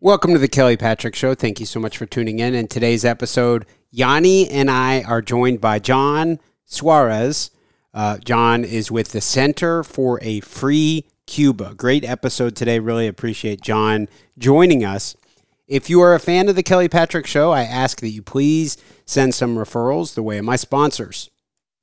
Welcome to the Kelly Patrick Show. Thank you so much for tuning in. In today's episode, Yane and I are joined by John Suarez. Uh, John is with the Center for a Free Cuba. Great episode today. Really appreciate John joining us. If you are a fan of the Kelly Patrick Show, I ask that you please send some referrals the way of my sponsors.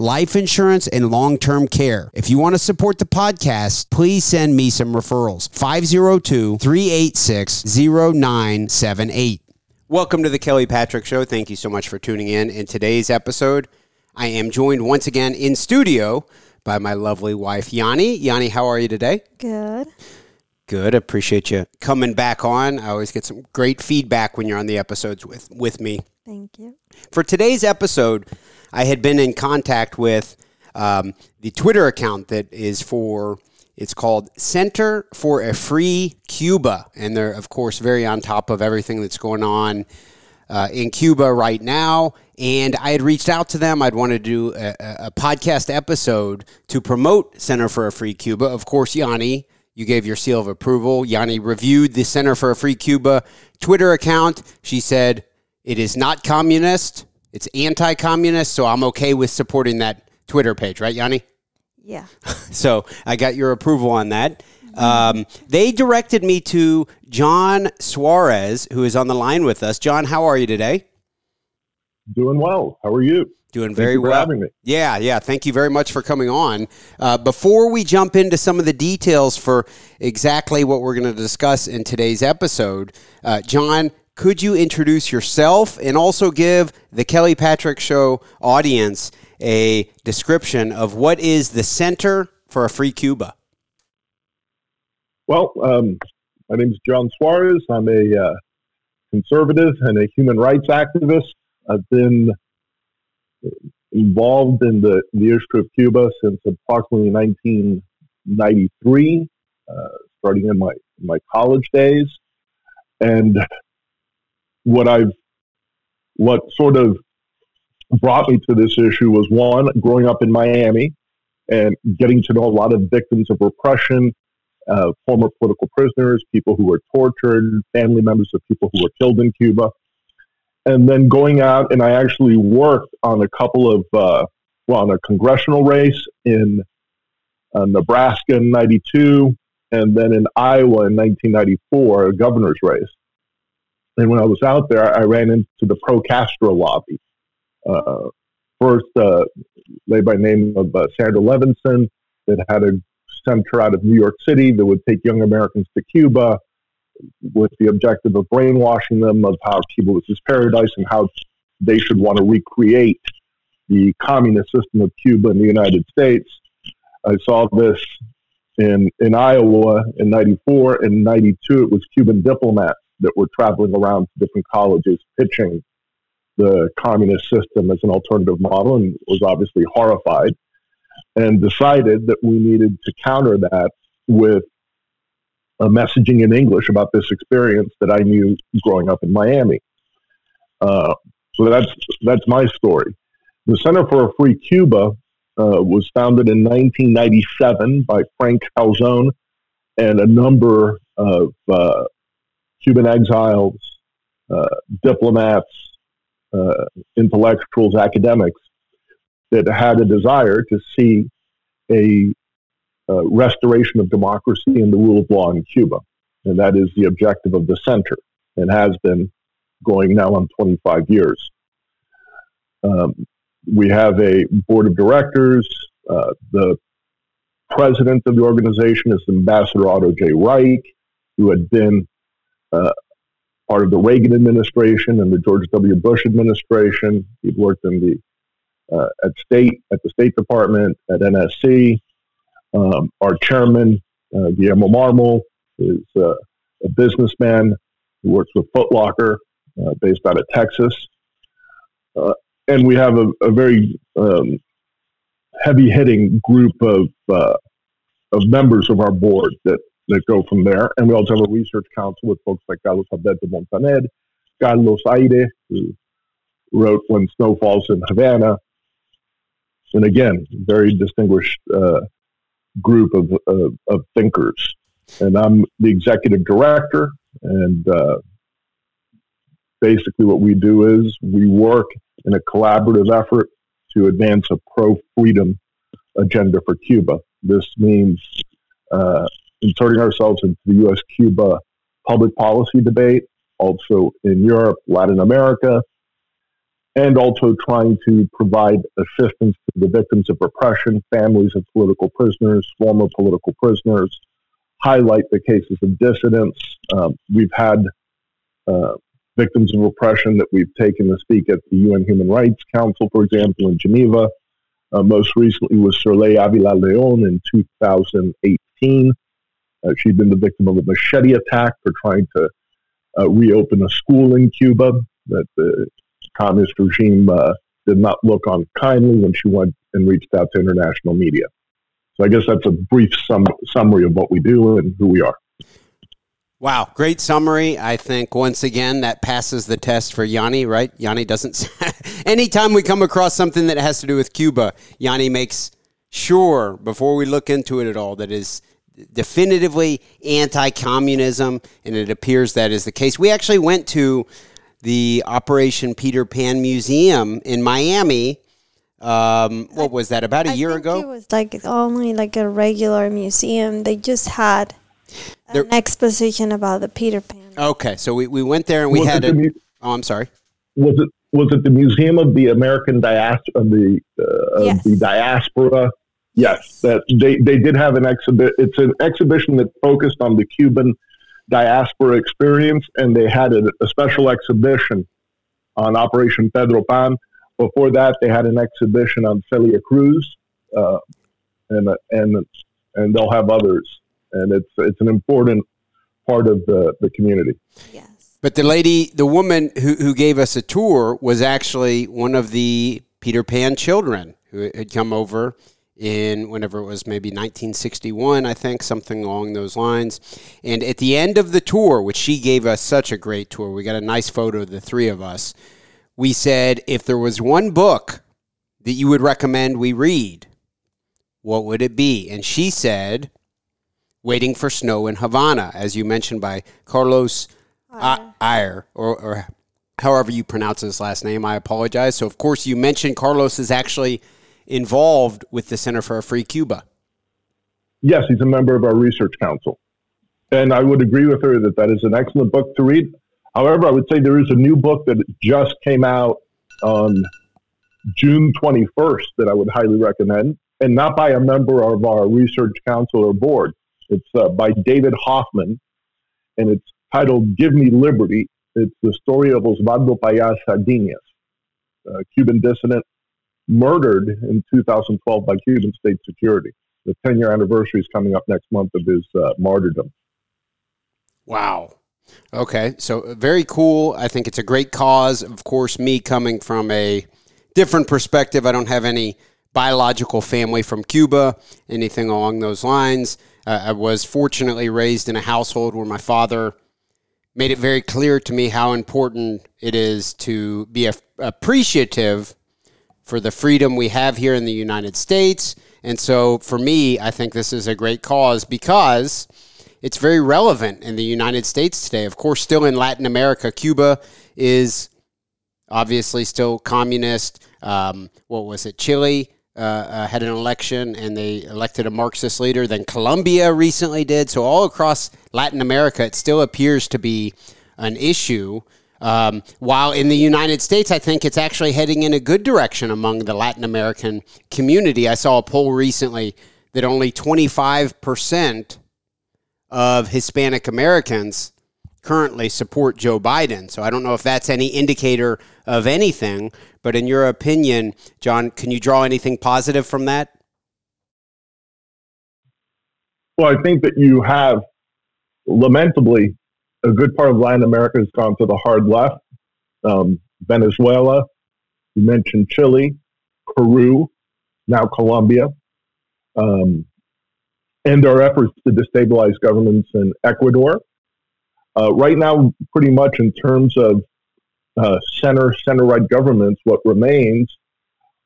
life insurance, and long term care. If you want to support the podcast, please send me some referrals. 502 386 0978. Welcome to the Kelly Patrick Show. Thank you so much for tuning in. In today's episode, I am joined once again in studio by my lovely wife, Yane. Yane, how are you today? Good. Good. Appreciate you coming back on. I always get some great feedback when you're on the episodes with, with me. Thank you. For today's episode, I had been in contact with um, the Twitter account that is for it's called Center for a Free Cuba, and they're of course very on top of everything that's going on uh, in Cuba right now. And I had reached out to them. I'd want to do a, a, podcast episode to promote Center for a Free Cuba. Of course, Yane, you gave your seal of approval. Yane reviewed the Center for a Free Cuba Twitter account. She said it is not communist. It's anti-communist, so I'm okay with supporting that Twitter page, right, Yane? Yeah. so I got your approval on that. Um, they directed me to John Suarez, who is on the line with us. John, how are you today? Doing well. How are you? Doing very well. Yeah, yeah. Thank you very much for coming on. Uh, before we jump into some of the details for exactly what we're going to discuss in today's episode, uh, John, could you introduce yourself and also give the Kelly Patrick Show audience a description of what is the Center for a Free Cuba? Well, um, my name is John Suarez. I'm a uh, conservative and a human rights activist. I've been involved in the, the issue of Cuba since approximately 1993, uh, starting in my, my college days. And what I've what sort of brought me to this issue was one, growing up in Miami and getting to know a lot of victims of repression, uh, former political prisoners, people who were tortured, family members of people who were killed in Cuba. And then going out, and I actually worked on a couple of, uh, well, on a congressional race in uh, Nebraska in 92, and then in Iowa in 1994, a governor's race. And when I was out there, I ran into the pro Castro lobby. Uh, first, uh, led by name of uh, Sandra Levinson, that had a center out of New York City that would take young Americans to Cuba with the objective of brainwashing them of how Cuba was this paradise and how they should want to recreate the communist system of Cuba in the United States. I saw this in, in Iowa in 94 and 92, it was Cuban diplomats that were traveling around to different colleges pitching the communist system as an alternative model and was obviously horrified and decided that we needed to counter that with a messaging in English about this experience that I knew growing up in Miami. Uh, so that's that's my story. The Center for a Free Cuba uh, was founded in 1997 by Frank Calzon and a number of uh, Cuban exiles, uh, diplomats, uh, intellectuals, academics that had a desire to see a uh, restoration of democracy and the rule of law in Cuba. And that is the objective of the center and has been going now on 25 years. Um, we have a board of directors. Uh, the president of the organization is Ambassador Otto J. Reich, who had been uh, part of the Reagan administration and the George W. Bush administration. He'd worked in the uh, at state at the State Department at NSC. Um, our chairman uh, Guillermo Marmol is uh, a businessman who works with Foot Locker, uh, based out of Texas. Uh, and we have a, a very um, heavy hitting group of of members of our board that that go from there. And we also have a research council with folks like Carlos Alberto Montaner, Carlos Eire, who wrote When Snow Falls in Havana. And again, very distinguished uh, group of, of, of, thinkers. And I'm the executive director. And uh, basically, what we do is we work in a collaborative effort to advance a pro freedom agenda for Cuba. This means uh, inserting ourselves into the U.S. Cuba public policy debate, also in Europe, Latin America, and also trying to provide assistance to the victims of repression, families of political prisoners, former political prisoners, highlight the cases of dissidents. Um, we've had uh, victims of repression that we've taken to speak at the UN Human Rights Council, for example, in Geneva. Uh, most recently was Sirley Avila Leon in 2018. Uh, she'd been the victim of a machete attack for trying to uh, reopen a school in Cuba that the communist regime uh, did not look on kindly when she went and reached out to international media. So I guess that's a brief sum- summary of what we do and who we are. Wow, great summary. I think once again that passes the test for Yane, right? Yane doesn't. anytime we come across something that has to do with Cuba, Yane makes sure before we look into it at all that is definitively anti-communism, and it appears that is the case. We actually went to the Operation Peter Pan Museum in Miami. Um, what was that? About a I year ago. It was like only like a regular museum. They just had there, an exposition about the Peter Pan. Okay, so we, we went there and we was had a. Mu- oh, I'm sorry. Was it was it the Museum of the American Diaspora? The uh, yes. the diaspora. Yes, that they they did have an exhibit. It's an exhibition that focused on the Cuban diaspora experience, and they had a, a special exhibition on Operation Pedro Pan. Before that, they had an exhibition on Celia Cruz, uh, and and and they'll have others and it's it's an important part of the, the community. Yes. But the lady, the woman who, who gave us a tour was actually one of the Peter Pan children who had come over in whenever it was maybe 1961, I think, something along those lines. And at the end of the tour, which she gave us such a great tour, we got a nice photo of the three of us. We said, if there was one book that you would recommend we read, what would it be? And she said, Waiting for Snow in Havana, as you mentioned by Carlos Eire, or, or however you pronounce his last name. I apologize. So, of course, you mentioned Carlos is actually involved with the Center for a Free Cuba. Yes, he's a member of our research council. And I would agree with her that that is an excellent book to read. However, I would say there is a new book that just came out on June 21st that I would highly recommend, and not by a member of our research council or board. It's uh, by David Hoffman, and it's titled Give Me Liberty. It's the story of Oswaldo Payá Sardiñas, a Cuban dissident murdered in 2012 by Cuban state security. The 10 year anniversary is coming up next month of his uh, martyrdom. Wow. Okay. So very cool. I think it's a great cause. Of course, me coming from a different perspective, I don't have any biological family from Cuba, anything along those lines. Uh, I was fortunately raised in a household where my father made it very clear to me how important it is to be a- appreciative for the freedom we have here in the United States. And so for me, I think this is a great cause because it's very relevant in the United States today. Of course, still in Latin America, Cuba is obviously still communist. Um, what was it? Chile uh, uh, had an election and they elected a Marxist leader. Then Colombia recently did. So all across Latin America, it still appears to be an issue. Um, while in the United States, I think it's actually heading in a good direction among the Latin American community. I saw a poll recently that only 25% of Hispanic Americans currently support Joe Biden. So I don't know if that's any indicator of anything, but in your opinion, John, can you draw anything positive from that? Well, I think that you have, lamentably, a good part of Latin America has gone to the hard left. Um, Venezuela, you mentioned Chile, Peru, now Colombia. Um, and our efforts to destabilize governments in Ecuador. Uh, right now, pretty much in terms of uh, center center right governments, what remains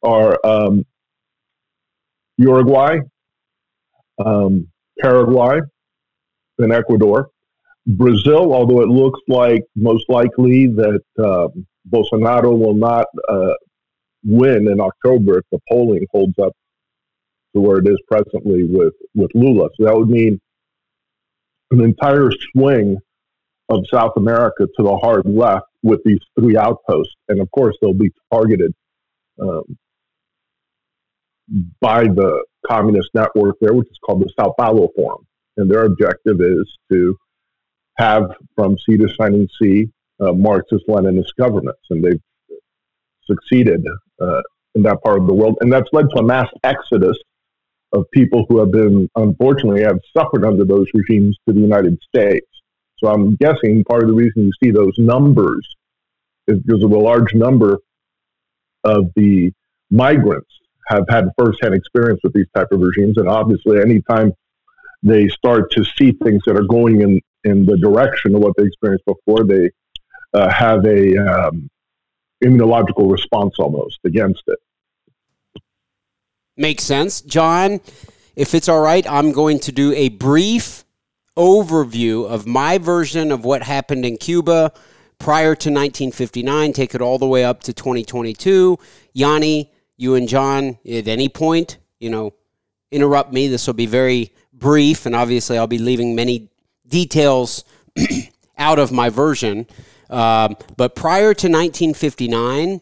are um, Uruguay, um, Paraguay, and Ecuador. Brazil, although it looks like most likely that um, Bolsonaro will not uh, win in October if the polling holds up to where it is presently with, with Lula. So that would mean an entire swing of South America to the hard left with these three outposts. And of course, they'll be targeted um, by the communist network there, which is called the Sao Paulo Forum. And their objective is to have from sea to shining sea uh, Marxist Leninist governments. And they've succeeded uh, in that part of the world. And that's led to a mass exodus of people who have been, unfortunately, have suffered under those regimes to the United States. So I'm guessing part of the reason you see those numbers is because of a large number of the migrants have had firsthand experience with these type of regimes, and obviously, anytime they start to see things that are going in in the direction of what they experienced before, they uh, have a um, immunological response almost against it. Makes sense. John, if it's all right, I'm going to do a brief overview of my version of what happened in Cuba prior to 1959, take it all the way up to 2022. Yane, you and John, at any point, you know, interrupt me. This will be very brief, and obviously, I'll be leaving many details out of my version. Um, but prior to 1959,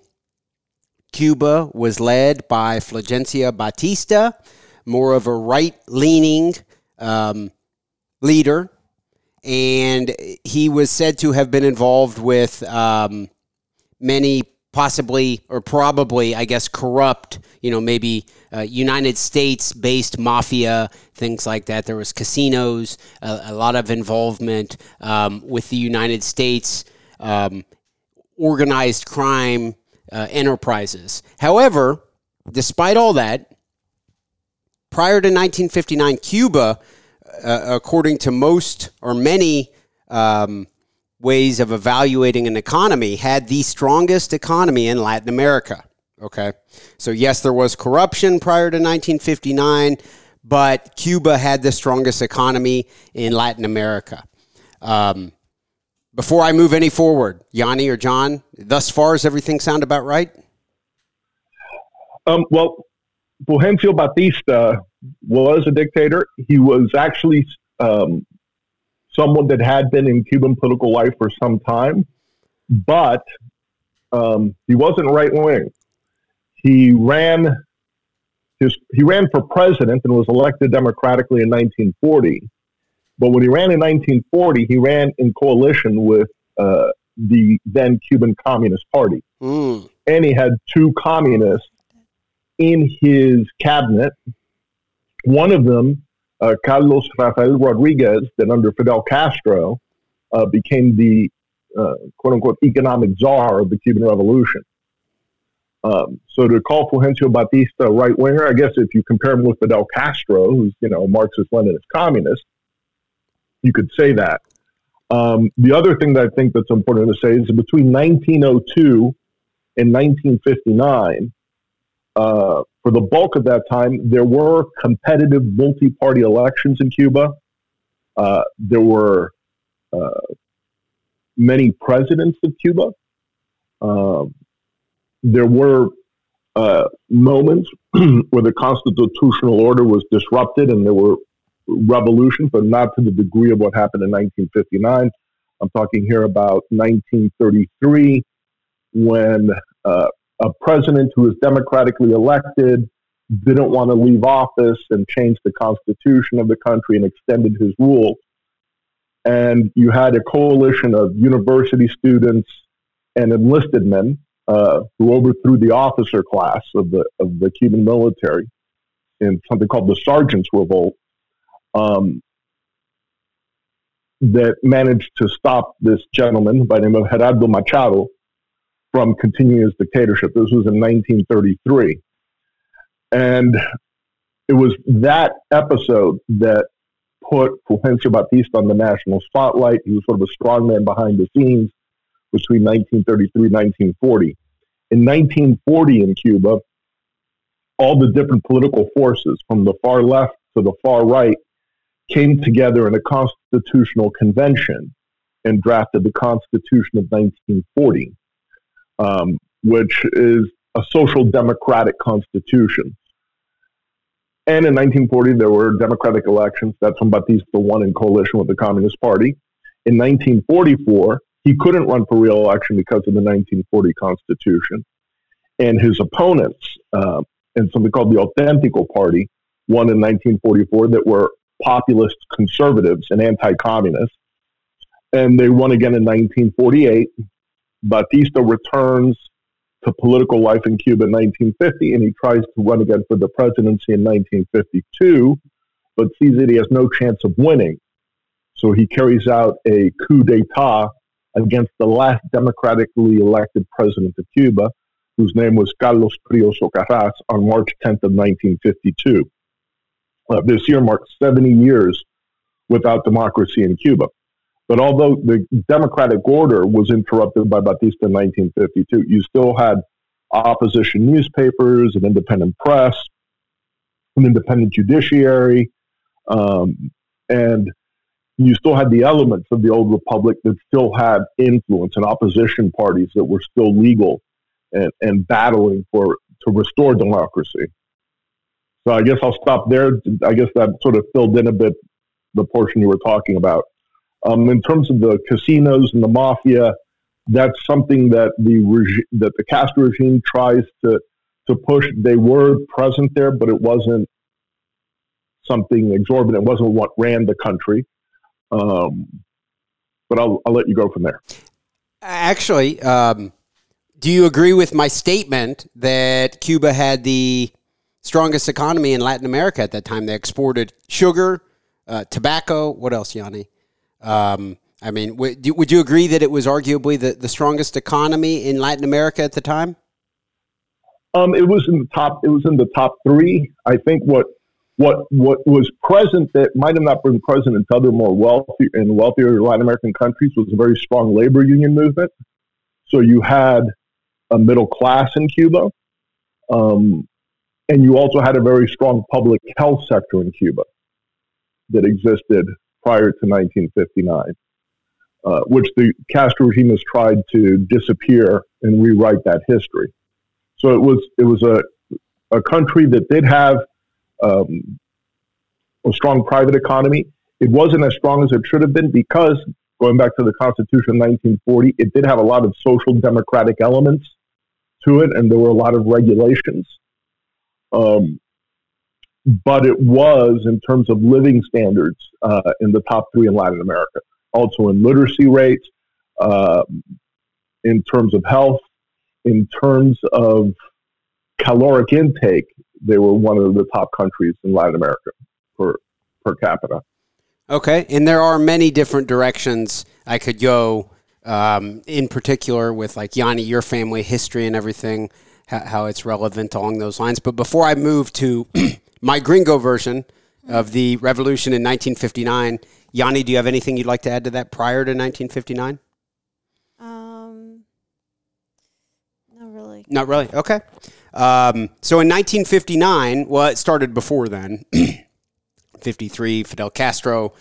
Cuba was led by Fulgencio Batista, more of a right leaning um, leader. And he was said to have been involved with um, many possibly or probably, I guess, corrupt, you know, maybe uh, United States based mafia, things like that. There was casinos, a, a lot of involvement um, with the United States, um, organized crime uh, enterprises. However, despite all that, prior to 1959, Cuba, uh, according to most or many um, ways of evaluating an economy, had the strongest economy in Latin America. Okay. So, yes, there was corruption prior to 1959, but Cuba had the strongest economy in Latin America. Um, before I move any forward, Yane or John, thus far, does everything sound about right? Um, well, Fulgencio Batista was a dictator. He was actually um, someone that had been in Cuban political life for some time, but um, he wasn't right wing. He ran his he ran for president and was elected democratically in 1940. But when he ran in 1940, he ran in coalition with uh, the then Cuban Communist Party. Mm. And he had two communists in his cabinet One of them, uh, Carlos Rafael Rodriguez, then under Fidel Castro, uh, became the uh, quote unquote economic czar of the Cuban Revolution. Um, so to call Fulgencio Batista a right winger, I guess if you compare him with Fidel Castro, who's you know Marxist Leninist communist, you could say that. Um, the other thing that I think that's important to say is between 1902 and 1959, uh, for the bulk of that time, there were competitive multi-party elections in Cuba. Uh, there were uh, many presidents of Cuba. Um, there were uh, moments where the constitutional order was disrupted and there were revolutions, but not to the degree of what happened in 1959. I'm talking here about 1933, when uh, a president who was democratically elected didn't want to leave office and change the constitution of the country and extended his rule. And you had a coalition of university students and enlisted men uh, who overthrew the officer class of the of the Cuban military in something called the Sergeants' Revolt. Um, that managed to stop this gentleman by the name of Gerardo Machado from continuing his dictatorship. This was in 1933. And it was that episode that put Fulgencio Batista on the national spotlight. He was sort of a strongman behind the scenes between 1933 and 1940. In 1940 in Cuba, all the different political forces from the far left to the far right came together in a constitutional convention and drafted the Constitution of 1940, um, which is a social democratic constitution. And in 1940, there were democratic elections. That's when Batista won in coalition with the Communist Party. In 1944, he couldn't run for re-election because of the 1940 Constitution, and his opponents uh, in something called the Auténtico Party won in 1944 that were populist conservatives and anti-communists, and they won again in 1948. Batista returns to political life in Cuba in 1950, and he tries to run again for the presidency in 1952, but sees that he has no chance of winning. So he carries out a coup d'etat against the last democratically elected president of Cuba, whose name was Carlos Prío Socarrás, on March 10th of 1952. Uh, this year marks 70 years without democracy in Cuba. But although the democratic order was interrupted by Batista in 1952, you still had opposition newspapers, an independent press, an independent judiciary, um, and you still had the elements of the old republic that still had influence and opposition parties that were still legal and, and battling for to restore democracy. So I guess I'll stop there. I guess that sort of filled in a bit the portion you were talking about. Um, in terms of the casinos and the mafia, that's something that the regi- that the Castro regime tries to to push. They were present there, but it wasn't something exorbitant. It wasn't what ran the country. Um, but I'll, I'll let you go from there. Actually, um, do you agree with my statement that Cuba had the strongest economy in Latin America at that time? They exported sugar, uh, tobacco. What else, Yane? Um, I mean, would you, would you agree that it was arguably the, the strongest economy in Latin America at the time? Um, it was in the top. It was in the top three. I think what what what was present that might have not been present in other more wealthy and wealthier Latin American countries was a very strong labor union movement. So you had a middle class in Cuba, um, and you also had a very strong public health sector in Cuba that existed prior to 1959, uh, which the Castro regime has tried to disappear and rewrite that history. So it was it was a a country that did have um, a strong private economy. It wasn't as strong as it should have been because, going back to the Constitution of 1940, it did have a lot of social democratic elements to it, and there were a lot of regulations. Um, but it was, in terms of living standards, uh, in the top three in Latin America. Also in literacy rates, uh, in terms of health, in terms of caloric intake, they were one of the top countries in Latin America per per capita. Okay, and there are many different directions I could go. Um, in particular, with like Yane, your family history and everything, how, how it's relevant along those lines. But before I move to my gringo version of the revolution in 1959, Yane, do you have anything you'd like to add to that prior to 1959? Um, not really. Not really. Okay. Um, so in 1959, well, it started before then. 53, Fidel Castro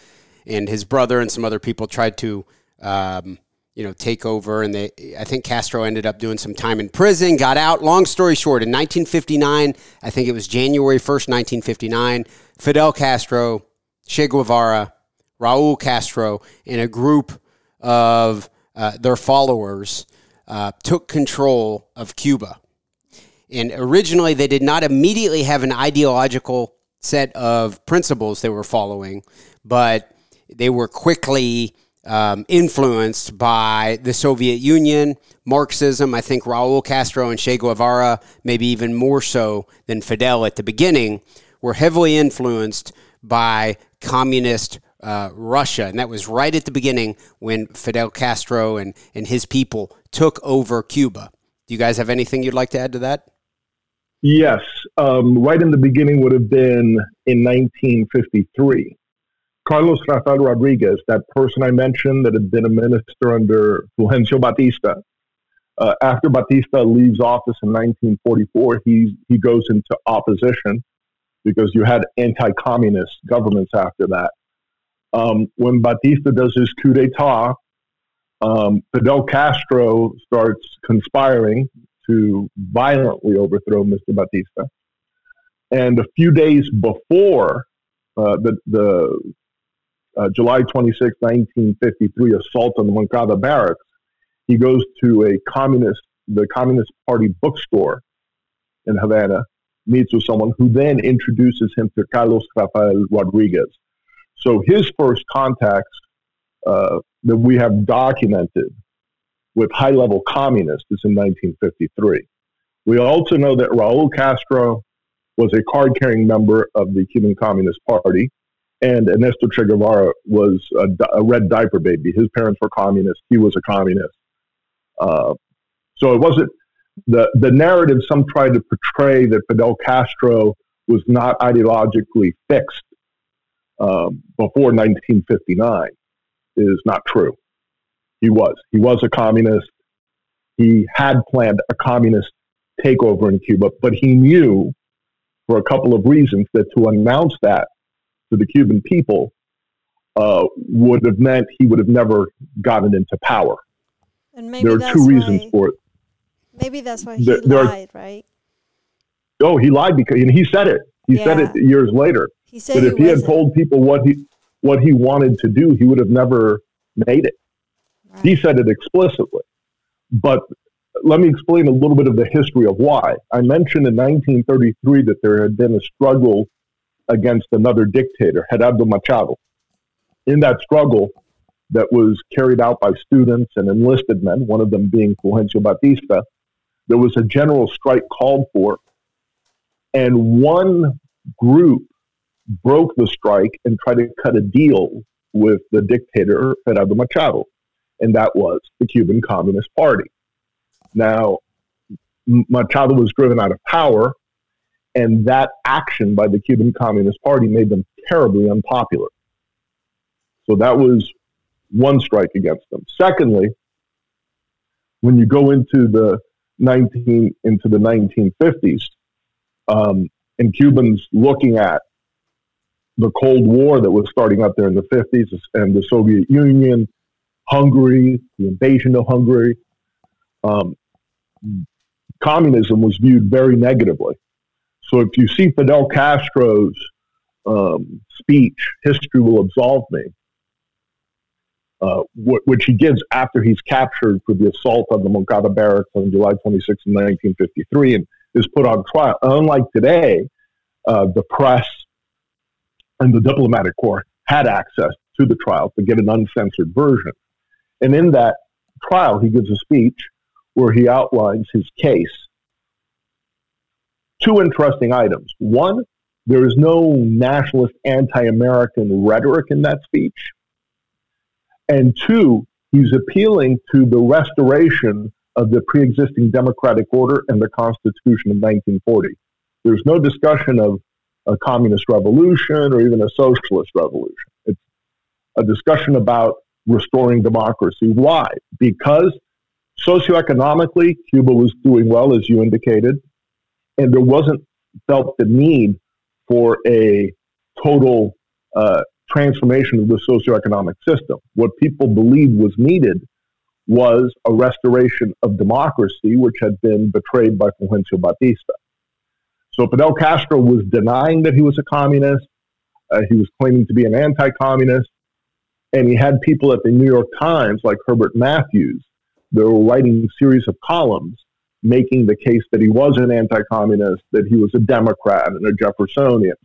and his brother and some other people tried to, um, you know, take over. And they, I think Castro ended up doing some time in prison, got out. Long story short, in 1959, I think it was January 1st, 1959, Fidel Castro, Che Guevara, Raul Castro, and a group of uh, their followers uh, took control of Cuba. And originally, they did not immediately have an ideological set of principles they were following, but they were quickly um, influenced by the Soviet Union, Marxism. I think Raul Castro and Che Guevara, maybe even more so than Fidel at the beginning, were heavily influenced by communist uh, Russia. And that was right at the beginning when Fidel Castro and, and his people took over Cuba. Do you guys have anything you'd like to add to that? Yes. Um, right in the beginning would have been in 1953. Carlos Rafael Rodriguez, that person I mentioned that had been a minister under Fulgencio Batista, uh, after Batista leaves office in 1944, he, he goes into opposition because you had anti communist governments after that. Um, when Batista does his coup d'etat, um, Fidel Castro starts conspiring to violently overthrow Mr. Batista. And a few days before uh, the, the uh, July 26, 1953 assault on the Moncada barracks, he goes to a communist, the Communist Party bookstore in Havana, meets with someone who then introduces him to Carlos Rafael Rodriguez. So his first contacts uh, that we have documented with high level communists is in 1953. We also know that Raul Castro was a card carrying member of the Cuban Communist Party, and Ernesto Che Guevara was a, a, red diaper baby. His parents were communists, he was a communist. Uh, so it wasn't the, the narrative some tried to portray that Fidel Castro was not ideologically fixed um, before 1959 is not true. He was. He was a communist. He had planned a communist takeover in Cuba, but he knew for a couple of reasons that to announce that to the Cuban people uh, would have meant he would have never gotten into power. And maybe there are two reasons for it. Maybe that's why he there, lied, are, right? Oh, he lied because and he said it. He yeah. said it years later. He said that if he, he had told people what he what he wanted to do, he would have never made it. Right. He said it explicitly. But let me explain a little bit of the history of why. I mentioned in 1933 that there had been a struggle against another dictator, Gerardo Machado. In that struggle, that was carried out by students and enlisted men, one of them being Fulgencio Batista, there was a general strike called for, and one group broke the strike and tried to cut a deal with the dictator Gerardo Machado and that was the Cuban Communist Party. Now, Machado was driven out of power, and that action by the Cuban Communist Party made them terribly unpopular. So that was one strike against them. Secondly, when you go into the 19 into the 1950s, um, and Cubans looking at the Cold War that was starting up there in the 50s and the Soviet Union Hungary, the invasion of Hungary. Um, communism was viewed very negatively. So if you see Fidel Castro's um, speech, History Will Absolve Me, uh, which he gives after he's captured for the assault on the Moncada barracks on July 26, 1953, and is put on trial. Unlike today, uh, the press and the diplomatic corps had access to the trial to get an uncensored version. And in that trial, he gives a speech where he outlines his case. two interesting items. One, there is no nationalist anti American rhetoric in that speech. And two, he's appealing to the restoration of the pre existing democratic order and the Constitution of 1940. There's no discussion of a communist revolution or even a socialist revolution. It's a discussion about restoring democracy. Why? Because socioeconomically, Cuba was doing well, as you indicated, and there wasn't felt the need for a total uh, transformation of the socioeconomic system. What people believed was needed was a restoration of democracy, which had been betrayed by Fulgencio Batista. So Fidel Castro was denying that he was a communist. Uh, he was claiming to be an anti communist. And he had people at the New York Times, like Herbert Matthews, that were writing a series of columns making the case that he was an anti communist, that he was a Democrat and a Jeffersonian.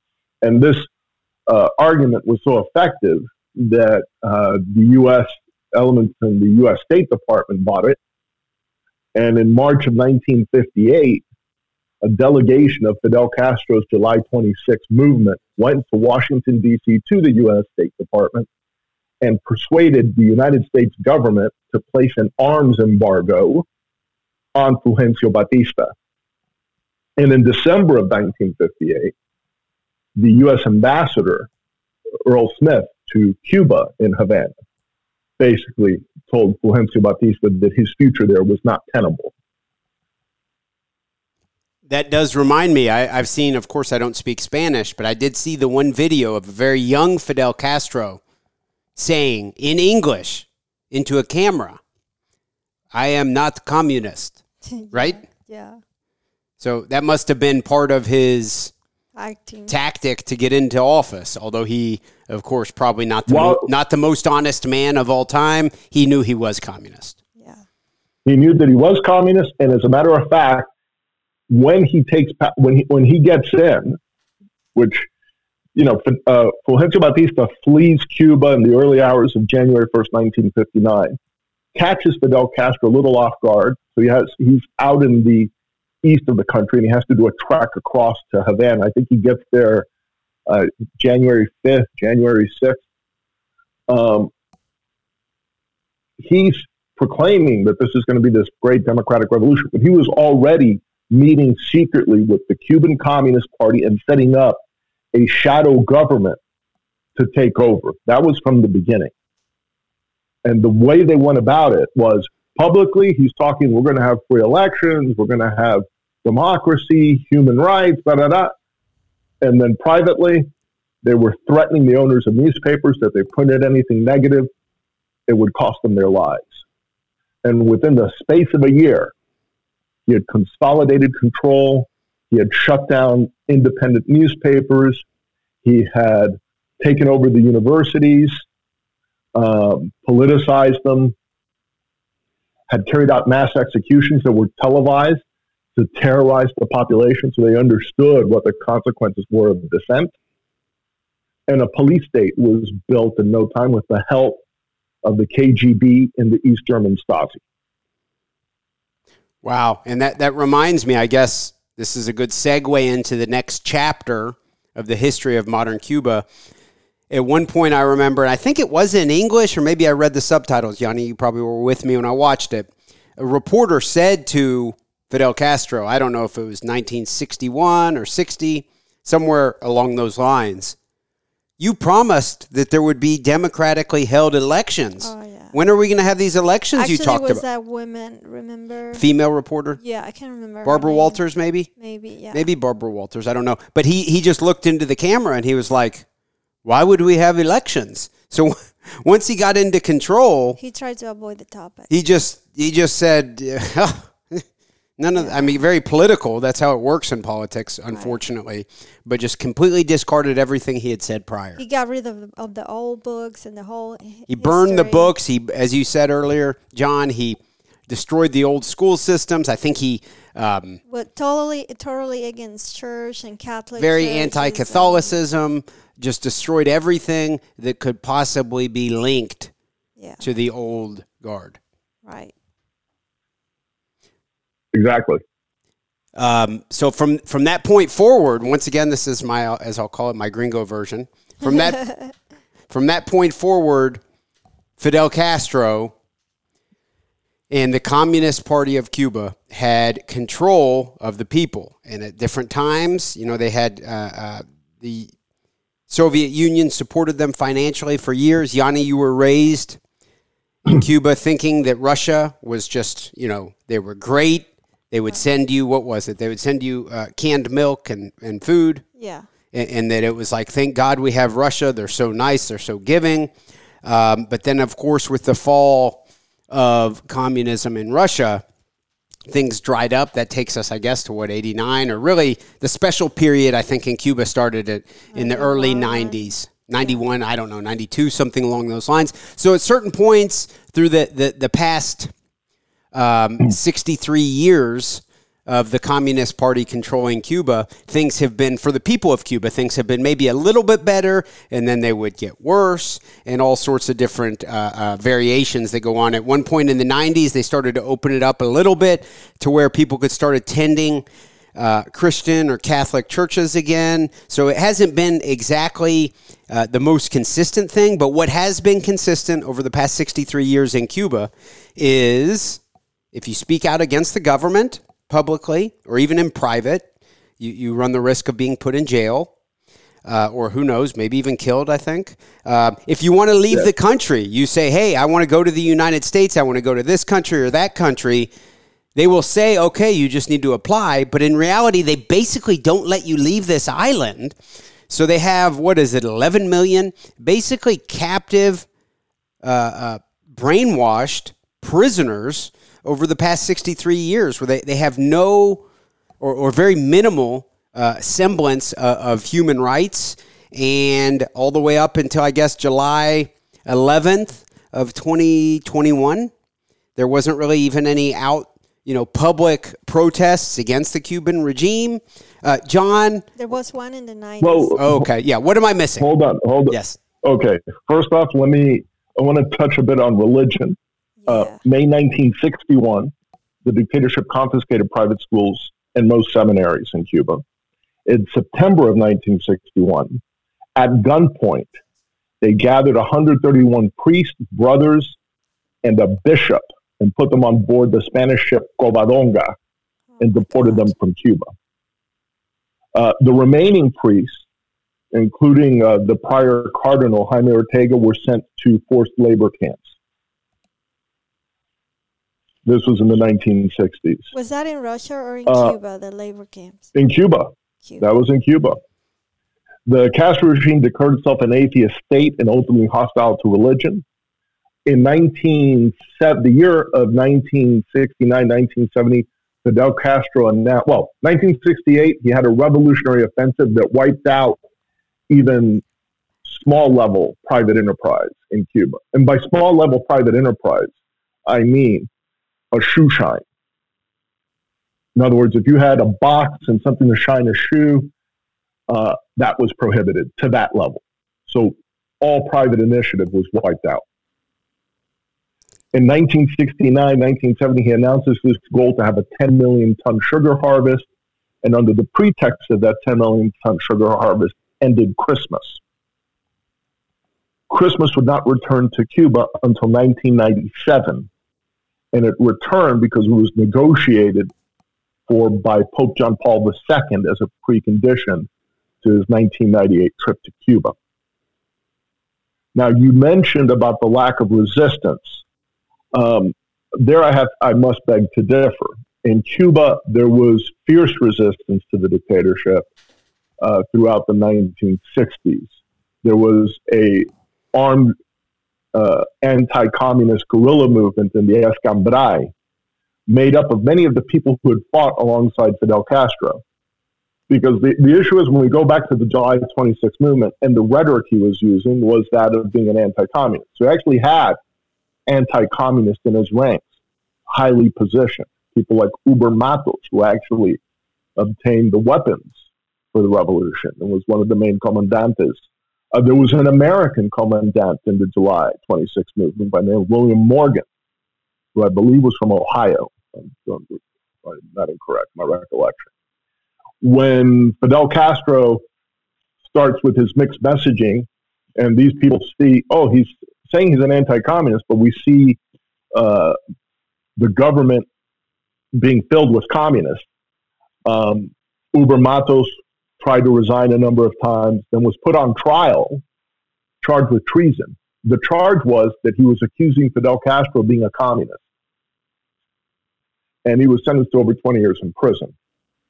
And this uh, argument was so effective that uh, the U.S. elements in the U.S. State Department bought it. And in March of 1958, a delegation of Fidel Castro's July 26 movement went to Washington, D.C. to the U.S. State Department and persuaded the United States government to place an arms embargo on Fulgencio Batista. And in December of 1958, the U.S. ambassador, Earl Smith, to Cuba in Havana, basically told Fulgencio Batista that his future there was not tenable. That does remind me. I, have seen, of course, I don't speak Spanish, but I did see the one video of a very young Fidel Castro saying in English into a camera, I am not communist. yeah, right? Yeah. So that must have been part of his Acting. tactic to get into office. Although he, of course, probably not the well, mo- not the most honest man of all time, he knew he was communist. Yeah. He knew that he was communist, and as a matter of fact, when he takes when he when he gets in, which you know, uh, Fulgencio Batista flees Cuba in the early hours of January 1st, 1959, catches Fidel Castro a little off guard. So he has he's out in the east of the country and he has to do a trek across to Havana. I think he gets there uh, January 5th, January 6th. Um, he's proclaiming that this is going to be this great democratic revolution, but he was already meeting secretly with the Cuban Communist Party and setting up a shadow government to take over. That was from the beginning. And the way they went about it was publicly, he's talking, we're going to have free elections, we're going to have democracy, human rights, da da da. And then privately, they were threatening the owners of newspapers that they printed anything negative, it would cost them their lives. And within the space of a year, he had consolidated control he had shut down independent newspapers. He had taken over the universities, um, politicized them, had carried out mass executions that were televised to terrorize the population so they understood what the consequences were of dissent. And a police state was built in no time with the help of the KGB and the East German Stasi. Wow. And that, that reminds me, I guess, this is a good segue into the next chapter of the history of modern Cuba. At one point, I remember, and I think it was in English, or maybe I read the subtitles. Yane, you probably were with me when I watched it. A reporter said to Fidel Castro, I don't know if it was 1961 or 60, somewhere along those lines, you promised that there would be democratically held elections. Oh, yeah. When are we going to have these elections Actually, you talked about? Actually, was that woman, remember? Female reporter? Yeah, I can't remember. Barbara Walters, maybe? Maybe, yeah. Maybe Barbara Walters. I don't know. But he, he just looked into the camera and he was like, why would we have elections? So once he got into control, he tried to avoid the topic. He just he just said, oh, None of, I mean, very political. That's how it works in politics, unfortunately. Right. But just completely discarded everything he had said prior. He got rid of, of the old books and the whole. He history. burned the books. He, as you said earlier, John. He destroyed the old school systems. I think he. Um, but totally, totally against church and Catholic. Very anti-Catholicism. Just destroyed everything that could possibly be linked yeah. to the old guard. Right. Exactly. Um, so from from that point forward, once again, this is my as I'll call it my gringo version. From that from that point forward, Fidel Castro and the Communist Party of Cuba had control of the people. And at different times, you know, they had uh, uh, the Soviet Union supported them financially for years. Yane, you were raised in Cuba thinking that Russia was just, you know, they were great. They would send you, what was it? They would send you uh, canned milk and, and food. Yeah. And, and, that it was like, thank God we have Russia. They're so nice. They're so giving. Um, but then, of course, with the fall of communism in Russia, things dried up. That takes us, I guess, to what, 89, or really the special period, I think, in Cuba started it in the early 90s. 91, I don't know, 92, something along those lines. So at certain points through the, the, the past um, 63 years, of the Communist Party controlling Cuba, things have been, for the people of Cuba, things have been maybe a little bit better, and then they would get worse, and all sorts of different uh, uh, variations that go on. At one point in the 90s, they started to open it up a little bit to where people could start attending. Uh, Christian or Catholic churches again. So it hasn't been exactly uh, the most consistent thing, but what has been consistent over the past 63 years in Cuba is if you speak out against the government, publicly or even in private, you, you run the risk of being put in jail. Uh, or who knows, maybe even killed, I think. Uh, if you want to leave yeah. the country, you say, hey, I want to go to the United States, I want to go to this country or that country. They will say, okay, you just need to apply. But in reality, they basically don't let you leave this island. So they have, what is it, 11 million basically captive, uh, uh brainwashed prisoners over the past 63 years where they, they have no or, or very minimal uh, semblance uh, of human rights. And all the way up until, I guess, July 11th of 2021, there wasn't really even any out, you know, public protests against the Cuban regime. Uh, John? There was one in the 90s. Well, oh, okay. Yeah. What am I missing? Hold on. Hold on. Yes. Okay. First off, let me, I want to touch a bit on religion. Uh, May 1961, the dictatorship confiscated private schools and most seminaries in Cuba. In September of 1961, at gunpoint, they gathered 131 priests, brothers, and a bishop and put them on board the Spanish ship Covadonga and deported them from Cuba. Uh, the remaining priests, including uh, the prior cardinal Jaime Ortega, were sent to forced labor camps. This was in the 1960s. Was that in Russia or in uh, Cuba, the labor camps? In Cuba. Cuba. That was in Cuba. The Castro regime declared itself an atheist state and ultimately hostile to religion. In 19, the year of 1969, 1970, Fidel Castro and announced, well, 1968, he had a revolutionary offensive that wiped out even small level private enterprise in Cuba. And by small level private enterprise, I mean a shoe shine. In other words, if you had a box and something to shine a shoe, uh, that was prohibited to that level. So all private initiative was wiped out. In 1969, 1970, he announces this goal to have a 10 million ton sugar harvest. And under the pretext of that 10 million ton sugar harvest, ended Christmas. Christmas would not return to Cuba until 1997 and it returned because it was negotiated for by Pope John Paul II as a precondition to his 1998 trip to Cuba. Now, you mentioned about the lack of resistance. Um, there, I have I must beg to differ. In Cuba, there was fierce resistance to the dictatorship uh, throughout the 1960s. There was a armed uh, anti-communist guerrilla movement in the Escambray, made up of many of the people who had fought alongside Fidel Castro. Because the, the issue is when we go back to the July 26 movement, and the rhetoric he was using was that of being an anti-communist. So he actually had anti-communist in his ranks, highly positioned. People like Huber Matos, who actually obtained the weapons for the revolution and was one of the main comandantes uh, there was an American commandant in the July 26 movement by name of William Morgan, who I believe was from Ohio. i'm not incorrect, my recollection. When Fidel Castro starts with his mixed messaging, and these people see, oh, he's saying he's an anti-communist, but we see uh, the government being filled with communists. Um, Huber Matos tried to resign a number of times, then was put on trial, charged with treason. The charge was that he was accusing Fidel Castro of being a communist. And he was sentenced to over 20 years in prison.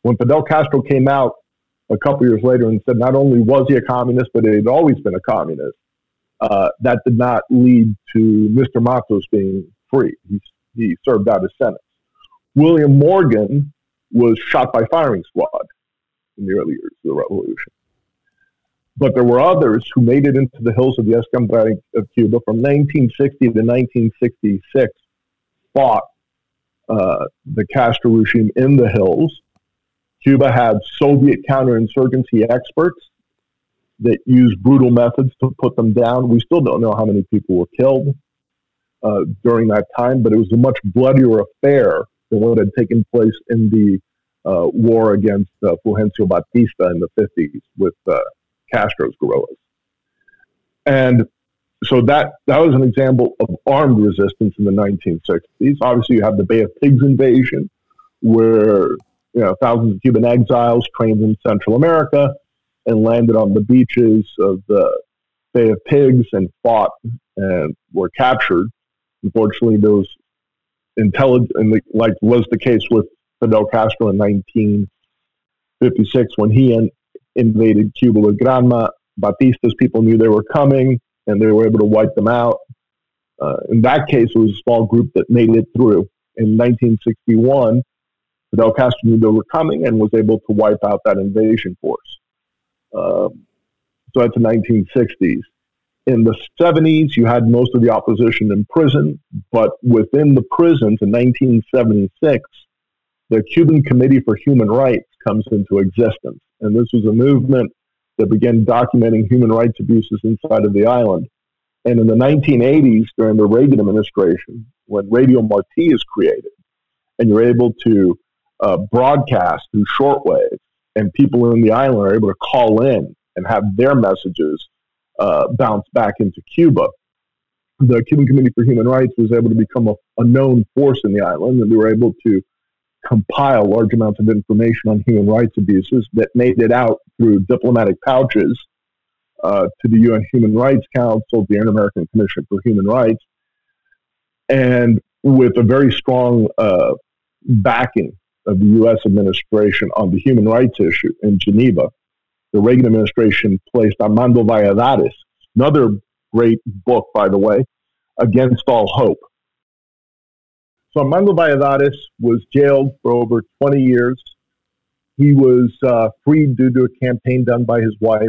When Fidel Castro came out a couple years later and said not only was he a communist, but he had always been a communist, uh, that did not lead to Mr. Matos being free. He, he served out his sentence. William Morgan was shot by firing squad in the early years of the revolution. But there were others who made it into the hills of the Escambray of Cuba from 1960 to 1966, fought uh, the Castro regime in the hills. Cuba had Soviet counterinsurgency experts that used brutal methods to put them down. We still don't know how many people were killed uh, during that time, but it was a much bloodier affair than what had taken place in the uh, war against uh, Fulgencio Batista in the 50s with uh, Castro's guerrillas. And so that, that was an example of armed resistance in the 1960s. Obviously, you have the Bay of Pigs invasion, where you know, thousands of Cuban exiles trained in Central America and landed on the beaches of the Bay of Pigs and fought and were captured. Unfortunately, those intelligent, like was the case with Fidel Castro in 1956 when he in, invaded Cuba with Granma. Batista's people knew they were coming and they were able to wipe them out. Uh, in that case, it was a small group that made it through. In 1961, Fidel Castro knew they were coming and was able to wipe out that invasion force. Um, so that's the 1960s. In the 70s, you had most of the opposition in prison, but within the prisons in 1976, the Cuban Committee for Human Rights comes into existence. And this was a movement that began documenting human rights abuses inside of the island. And in the 1980s, during the Reagan administration, when Radio Marti is created, and you're able to uh, broadcast through shortwave, and people in the island are able to call in and have their messages uh, bounce back into Cuba. The Cuban Committee for Human Rights was able to become a, a known force in the island, and they were able to compile large amounts of information on human rights abuses that made it out through diplomatic pouches uh, to the UN Human Rights Council, the Inter-American Commission for Human Rights, and with a very strong uh, backing of the U.S. administration on the human rights issue in Geneva, the Reagan administration placed Armando Valladares, another great book, by the way, Against All Hope, so Armando Valladares was jailed for over 20 years. He was uh, freed due to a campaign done by his wife.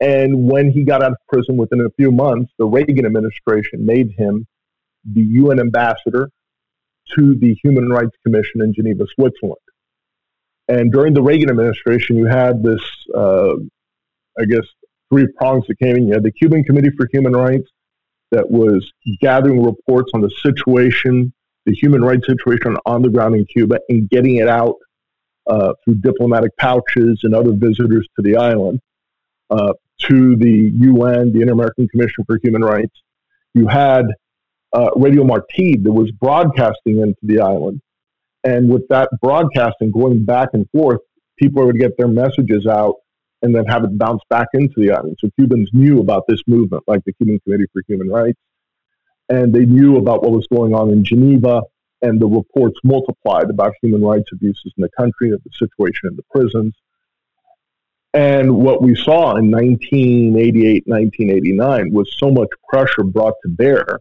And when he got out of prison within a few months, the Reagan administration made him the UN ambassador to the Human Rights Commission in Geneva, Switzerland. And during the Reagan administration, you had this, uh, I guess, three prongs that came in. You had the Cuban Committee for Human Rights that was gathering reports on the situation the human rights situation on the ground in Cuba and getting it out uh, through diplomatic pouches and other visitors to the island uh, to the UN, the Inter American Commission for Human Rights. You had uh, Radio Marti that was broadcasting into the island. And with that broadcasting going back and forth, people would get their messages out and then have it bounce back into the island. So Cubans knew about this movement, like the Cuban Committee for Human Rights and they knew about what was going on in Geneva, and the reports multiplied about human rights abuses in the country, of the situation in the prisons. And what we saw in 1988, 1989 was so much pressure brought to bear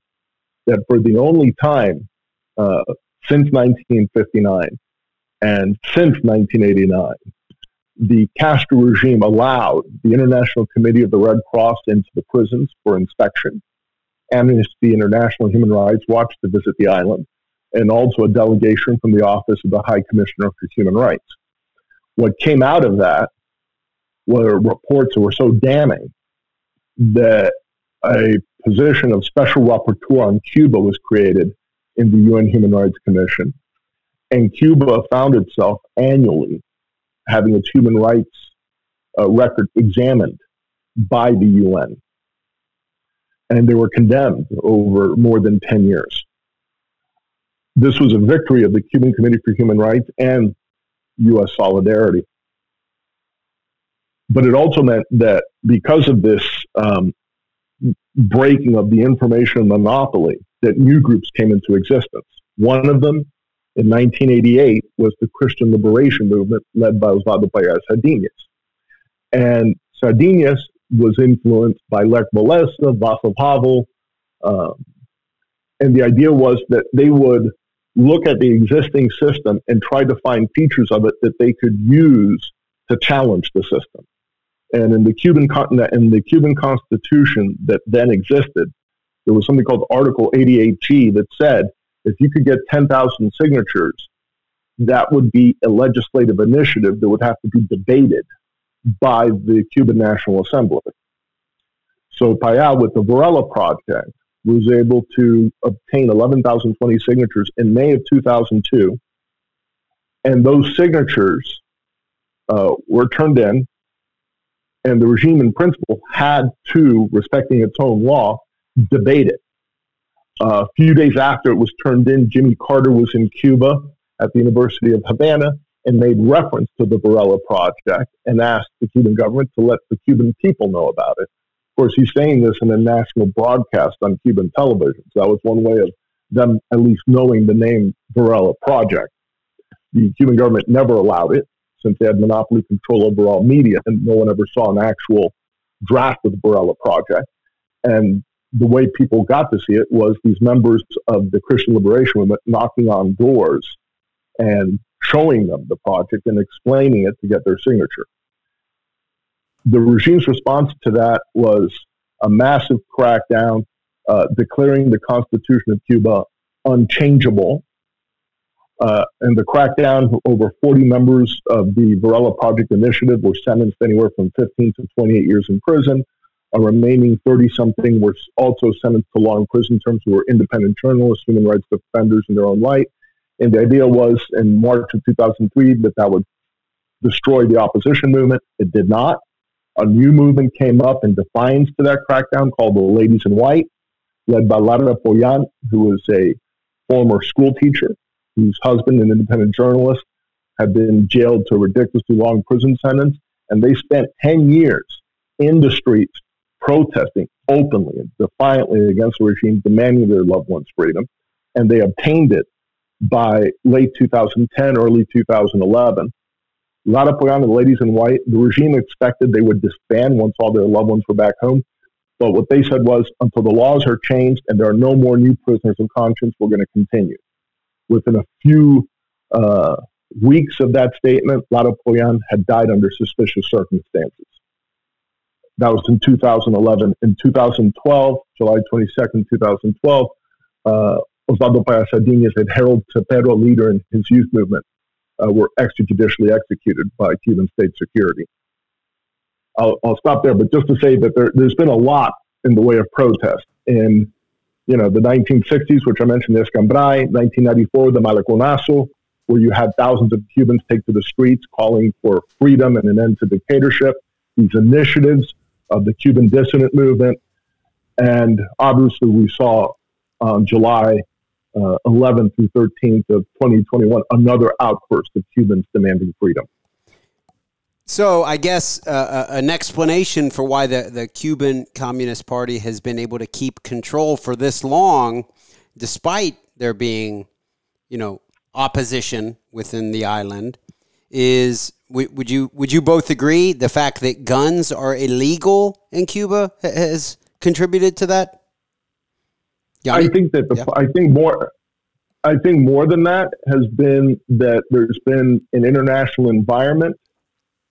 that for the only time uh, since 1959 and since 1989, the Castro regime allowed the International Committee of the Red Cross into the prisons for inspection Amnesty International Human Rights Watch to visit the island, and also a delegation from the Office of the High Commissioner for Human Rights. What came out of that were reports that were so damning that a position of special rapporteur on Cuba was created in the UN Human Rights Commission. And Cuba found itself annually having its human rights uh, record examined by the UN. And they were condemned over more than 10 years. This was a victory of the Cuban Committee for Human Rights and U.S. solidarity. But it also meant that because of this um, breaking of the information monopoly, that new groups came into existence. One of them in 1988 was the Christian Liberation Movement led by Oswaldo Payá Sardiñas. And Sardiñas was influenced by Lech Walesa, Václav Havel, um, and the idea was that they would look at the existing system and try to find features of it that they could use to challenge the system. And in the Cuban in the Cuban Constitution that then existed, there was something called Article 88G that said if you could get 10,000 signatures, that would be a legislative initiative that would have to be debated by the Cuban National Assembly. So Payá, with the Varela Project, was able to obtain 11,020 signatures in May of 2002. And those signatures uh, were turned in, and the regime in principle had to, respecting its own law, debate it. Uh, a few days after it was turned in, Jimmy Carter was in Cuba at the University of Havana and made reference to the Varela Project and asked the Cuban government to let the Cuban people know about it. Of course, he's saying this in a national broadcast on Cuban television. So that was one way of them at least knowing the name Varela Project. The Cuban government never allowed it since they had monopoly control over all media and no one ever saw an actual draft of the Varela Project. And the way people got to see it was these members of the Christian Liberation Movement knocking on doors and showing them the project and explaining it to get their signature. The regime's response to that was a massive crackdown, uh, declaring the Constitution of Cuba unchangeable. Uh, and the crackdown, over 40 members of the Varela Project Initiative were sentenced anywhere from 15 to 28 years in prison. A remaining 30 something were also sentenced to long prison terms who were independent journalists, human rights defenders in their own right. And the idea was in March of 2003 that that would destroy the opposition movement. It did not. A new movement came up in defiance to that crackdown called the Ladies in White, led by Laura Pollán, who was a former school teacher whose husband, an independent journalist, had been jailed to a ridiculously long prison sentence. And they spent 10 years in the streets protesting openly and defiantly against the regime, demanding their loved ones' freedom. And they obtained it by late 2010, early 2011. Laura Pollán, the ladies in white, the regime expected they would disband once all their loved ones were back home. But what they said was, until the laws are changed and there are no more new prisoners of conscience, we're going to continue. Within a few uh, weeks of that statement, Laura Pollán had died under suspicious circumstances. That was in 2011. In 2012, July 22nd, 2012, uh, Oswaldo Payá Sardiñas and Harold Cepero, leader in his youth movement, uh, were extrajudicially executed by Cuban state security. I'll, I'll stop there, but just to say that there, has been a lot in the way of protest. In you know the 1960s, which I mentioned, the Escambray, 1994, the Maleconazo, where you had thousands of Cubans take to the streets calling for freedom and an end to dictatorship. These initiatives of the Cuban dissident movement, and obviously we saw on July uh, 11th through 13th of 2021, another outburst of Cubans demanding freedom. So, I guess uh, uh, an explanation for why the, the Cuban Communist Party has been able to keep control for this long, despite there being, you know, opposition within the island, is would you would you both agree the fact that guns are illegal in Cuba has contributed to that? Yane? I think that the, yeah. I think more I think more than that has been that there's been an international environment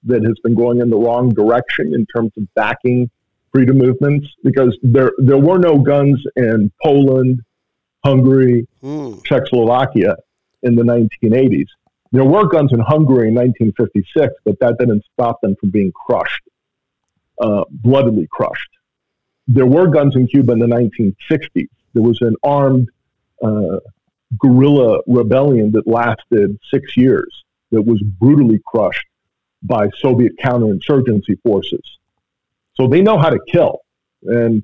that has been going in the wrong direction in terms of backing freedom movements because there there were no guns in Poland, Hungary, mm. Czechoslovakia in the 1980s. There were guns in Hungary in 1956, but that didn't stop them from being crushed, uh, bloodily crushed. There were guns in Cuba in the 1960s there was an armed uh, guerrilla rebellion that lasted six years, that was brutally crushed by Soviet counterinsurgency forces. So they know how to kill. And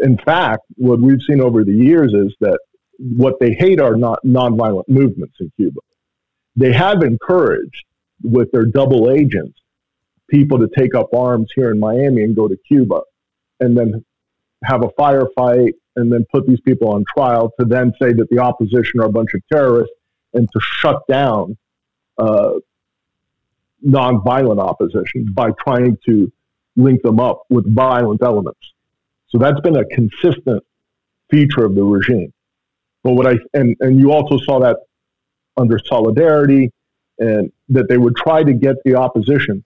in fact, what we've seen over the years is that what they hate are not nonviolent movements in Cuba. They have encouraged, with their double agents, people to take up arms here in Miami and go to Cuba and then have a firefight and then put these people on trial to then say that the opposition are a bunch of terrorists and to shut down uh, nonviolent opposition by trying to link them up with violent elements. So that's been a consistent feature of the regime. But what I and, and you also saw that under solidarity and that they would try to get the opposition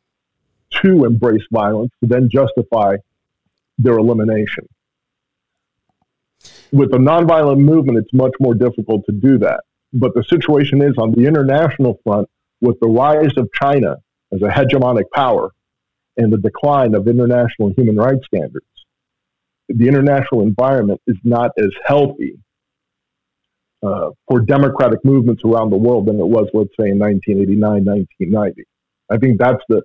to embrace violence to then justify their elimination. With the nonviolent movement, it's much more difficult to do that. But the situation is on the international front, with the rise of China as a hegemonic power and the decline of international human rights standards, the international environment is not as healthy uh, for democratic movements around the world than it was, let's say, in 1989, 1990. I think that's the,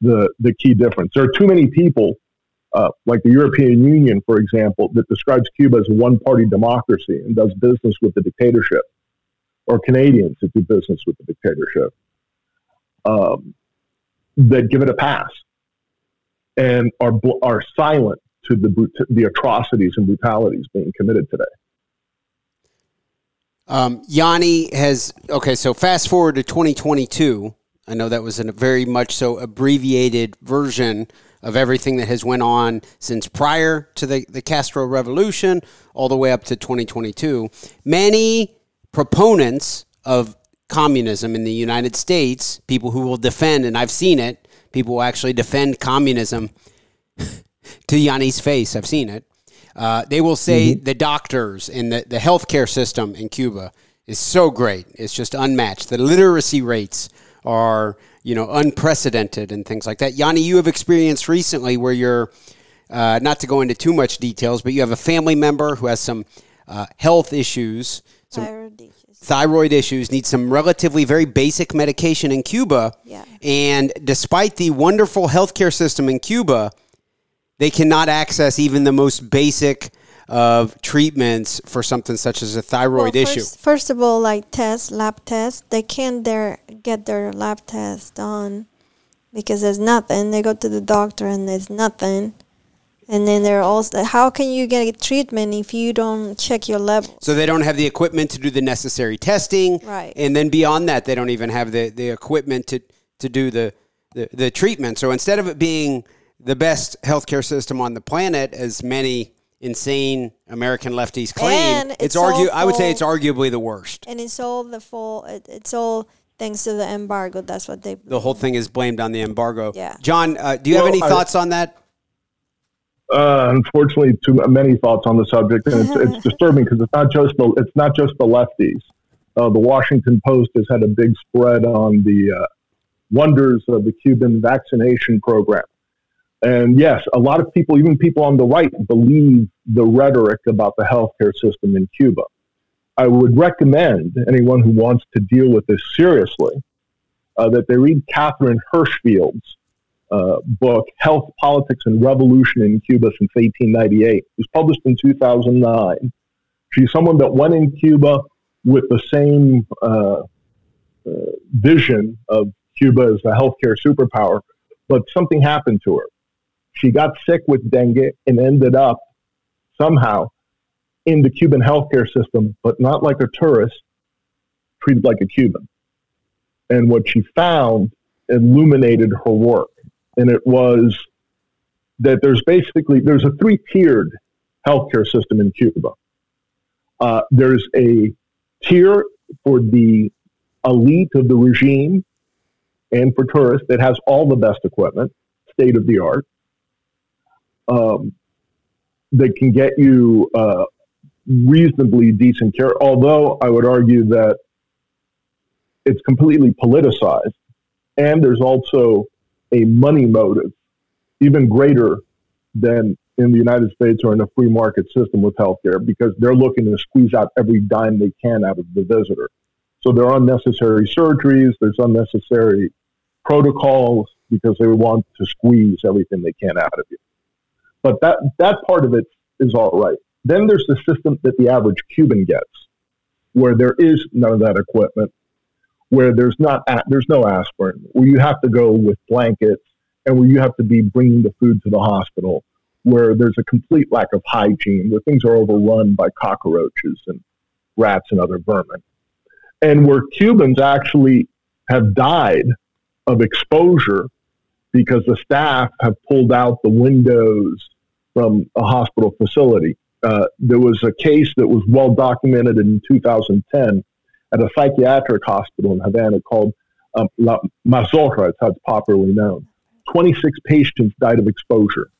the, the key difference. There are too many people, uh, like the European Union, for example, that describes Cuba as a one party democracy and does business with the dictatorship, or Canadians that do business with the dictatorship, um, that give it a pass and are, are silent to the, the atrocities and brutalities being committed today. Um, Yane has okay. So fast forward to 2022. I know that was in a very much so abbreviated version of everything that has went on since prior to the, the Castro Revolution, all the way up to 2022. Many proponents of communism in the United States, people who will defend, and I've seen it, people will actually defend communism to Yane's face. I've seen it. Uh, they will say mm-hmm. the doctors and the, the healthcare system in Cuba is so great. It's just unmatched. The literacy rates are, you know, unprecedented and things like that. Yane, you have experienced recently where you're, uh, not to go into too much details, but you have a family member who has some uh, health issues, some thyroid issues. thyroid issues, needs some relatively very basic medication in Cuba. Yeah. And despite the wonderful healthcare system in Cuba, they cannot access even the most basic of treatments for something such as a thyroid well, first, issue? First of all, like tests, lab tests, they can't their, get their lab tests done because there's nothing. They go to the doctor and there's nothing. And then they're also, how can you get a treatment if you don't check your levels? So they don't have the equipment to do the necessary testing. Right. And then beyond that, they don't even have the, the equipment to, to do the, the, the treatment. So instead of it being the best healthcare system on the planet, as many insane American lefties claim. And it's, argu- I would say it's arguably the worst. And it's all the full. It, it's all thanks to the embargo. That's what they. The whole thing is blamed on the embargo. Yeah. John, uh, do you well, have any I, thoughts on that? Uh, unfortunately, too many thoughts on the subject, and it's, it's disturbing because it's not just the it's not just the lefties. Uh, the Washington Post has had a big spread on the uh, wonders of the Cuban vaccination program. And yes, a lot of people, even people on the right, believe the rhetoric about the healthcare system in Cuba. I would recommend anyone who wants to deal with this seriously uh, that they read Katherine Hirschfeld's uh, book, Health, Politics, and Revolution in Cuba since 1898. It was published in 2009. She's someone that went in Cuba with the same uh, uh vision of Cuba as a healthcare superpower, but something happened to her. She got sick with dengue and ended up somehow in the Cuban healthcare system, but not like a tourist, treated like a Cuban. And what she found illuminated her work. And it was that there's basically there's a three-tiered healthcare system in Cuba. Uh, there's a tier for the elite of the regime and for tourists that has all the best equipment, state of the art um, that can get you uh, reasonably decent care. Although I would argue that it's completely politicized, and there's also a money motive even greater than in the United States or in a free market system with healthcare because they're looking to squeeze out every dime they can out of the visitor. So there are unnecessary surgeries, there's unnecessary protocols because they want to squeeze everything they can out of you. But that, that part of it is all right. Then there's the system that the average Cuban gets, where there is none of that equipment, where there's not there's no aspirin, where you have to go with blankets, and where you have to be bringing the food to the hospital, where there's a complete lack of hygiene, where things are overrun by cockroaches and rats and other vermin, and where Cubans actually have died of exposure because the staff have pulled out the windows from a hospital facility. Uh, there was a case that was well documented in 2010 at a psychiatric hospital in Havana called um, La Mazorra, it's how it's popularly known. 26 patients died of exposure.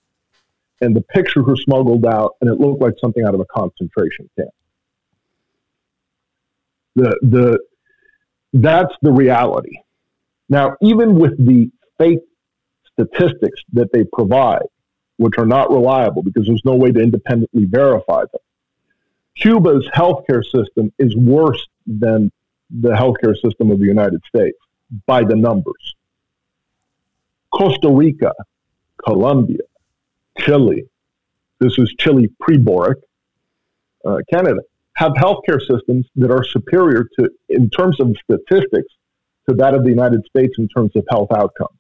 And the pictures were smuggled out, and it looked like something out of a concentration camp. The, the, that's the reality. Now, even with the fake statistics that they provide, which are not reliable because there's no way to independently verify them, Cuba's healthcare system is worse than the healthcare system of the United States by the numbers. Costa Rica, Colombia, Chile, this is Chile pre Boric, uh, Canada, have healthcare systems that are superior to, in terms of statistics, to that of the United States in terms of health outcomes.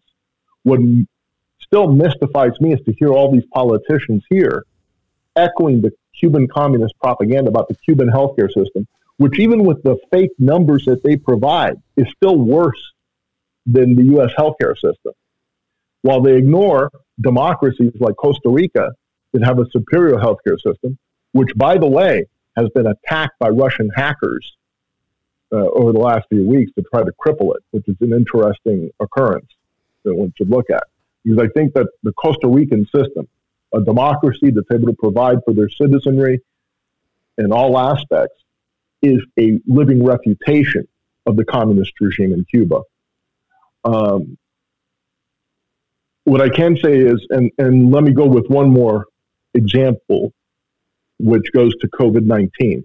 What still mystifies me is to hear all these politicians here echoing the Cuban communist propaganda about the Cuban healthcare system, which even with the fake numbers that they provide is still worse than the U.S. healthcare system. While they ignore democracies like Costa Rica that have a superior healthcare system, which, by the way, has been attacked by Russian hackers uh, over the last few weeks to try to cripple it, which is an interesting occurrence that one should look at. Because I think that the Costa Rican system, a democracy that's able to provide for their citizenry in all aspects, is a living refutation of the communist regime in Cuba. Um, what I can say is, and, and let me go with one more example, which goes to COVID 19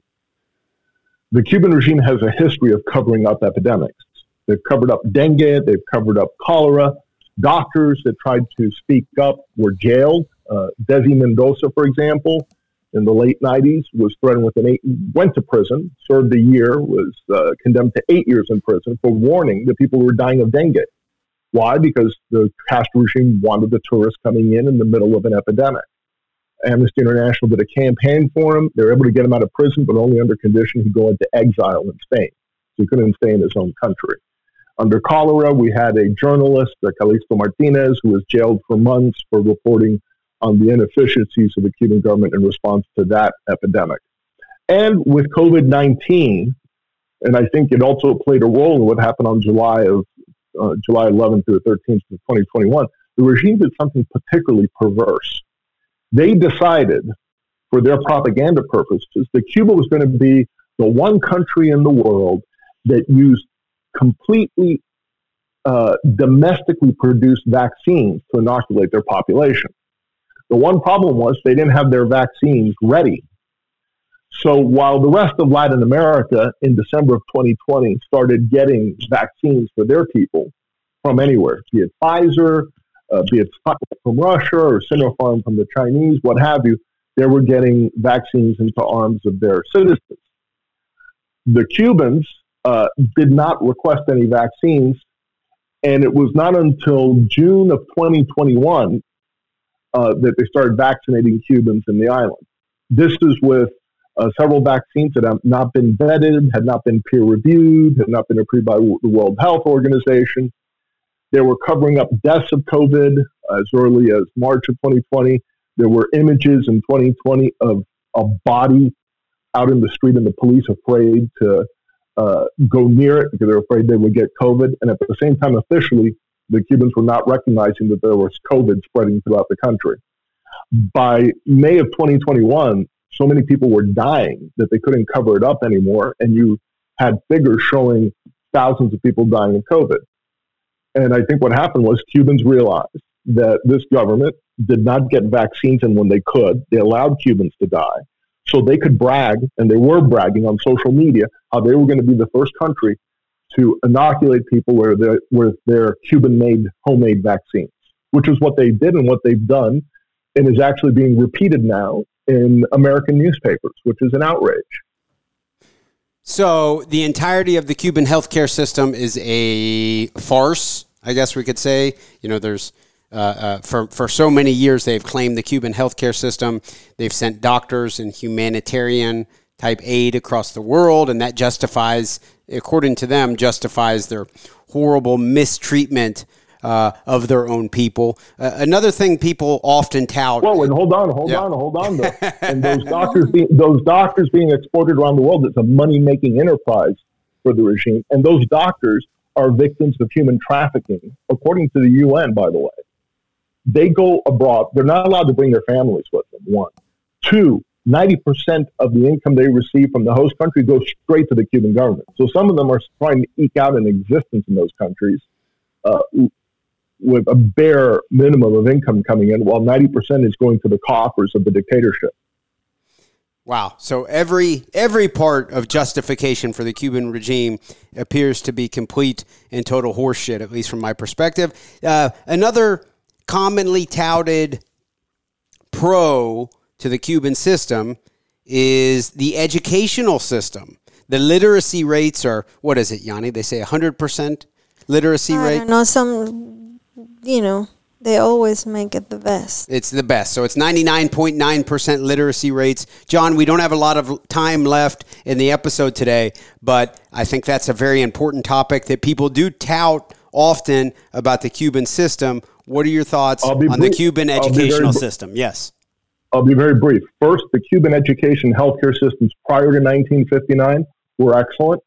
the Cuban regime has a history of covering up epidemics. They've covered up dengue, they've covered up cholera. Doctors that tried to speak up were jailed. Uh, Desi Mendoza, for example, in the late 90s, was threatened with an eight, went to prison, served a year, was uh, condemned to eight years in prison for warning that people were dying of dengue. Why? Because the Castro regime wanted the tourists coming in in the middle of an epidemic. Amnesty International did a campaign for him. They were able to get him out of prison, but only under condition he go into exile in Spain. So he couldn't stay in his own country. Under cholera, we had a journalist, Calixto Martinez, who was jailed for months for reporting on the inefficiencies of the Cuban government in response to that epidemic. And with COVID 19, and I think it also played a role in what happened on July of uh, July 11th to the 13th of 2021. The regime did something particularly perverse they decided for their propaganda purposes that Cuba was going to be the one country in the world that used completely uh, domestically produced vaccines to inoculate their population. The one problem was they didn't have their vaccines ready. So while the rest of Latin America in December of 2020 started getting vaccines for their people from anywhere, be it Pfizer, uh, be it from Russia or Sinopharm from the Chinese, what have you, they were getting vaccines into arms of their citizens. The Cubans uh, did not request any vaccines, and it was not until June of 2021 uh, that they started vaccinating Cubans in the island. This is with uh, several vaccines that have not been vetted, had not been peer reviewed, had not been approved by the World Health Organization. They were covering up deaths of COVID as early as March of 2020. There were images in 2020 of a body out in the street and the police afraid to uh, go near it because they were afraid they would get COVID. And at the same time, officially, the Cubans were not recognizing that there was COVID spreading throughout the country. By May of 2021, so many people were dying that they couldn't cover it up anymore. And you had figures showing thousands of people dying of COVID. And I think what happened was Cubans realized that this government did not get vaccines in when they could. They allowed Cubans to die. So they could brag, and they were bragging on social media, how they were going to be the first country to inoculate people with their, with their Cuban made homemade vaccines, which is what they did and what they've done, and is actually being repeated now in American newspapers, which is an outrage. So the entirety of the Cuban healthcare system is a farce, I guess we could say. You know, there's uh, uh, for for so many years they've claimed the Cuban healthcare system. They've sent doctors and humanitarian type aid across the world, and that justifies, according to them, justifies their horrible mistreatment uh, of their own people. Uh, another thing people often tout. Whoa, and hold on, hold yeah. on, hold on. Though. and those doctors, being, those doctors being exported around the world, it's a money making enterprise for the regime. And those doctors are victims of human trafficking, according to the UN, by the way. They go abroad. They're not allowed to bring their families with them. One, two. 90% of the income they receive from the host country goes straight to the Cuban government. So some of them are trying to eke out an existence in those countries uh, with a bare minimum of income coming in, while 90% is going to the coffers of the dictatorship. Wow. So every every part of justification for the Cuban regime appears to be complete and total horseshit, at least from my perspective. Uh, another commonly touted pro to the Cuban system is the educational system. The literacy rates are what is it, Yane? They say 100% literacy I rate. Know some you know, they always make it the best. It's the best. So it's 99.9% literacy rates. John, we don't have a lot of time left in the episode today, but I think that's a very important topic that people do tout often about the Cuban system. What are your thoughts on brief. the Cuban educational system? Yes. I'll be very brief. First, the Cuban education healthcare systems prior to 1959 were excellent.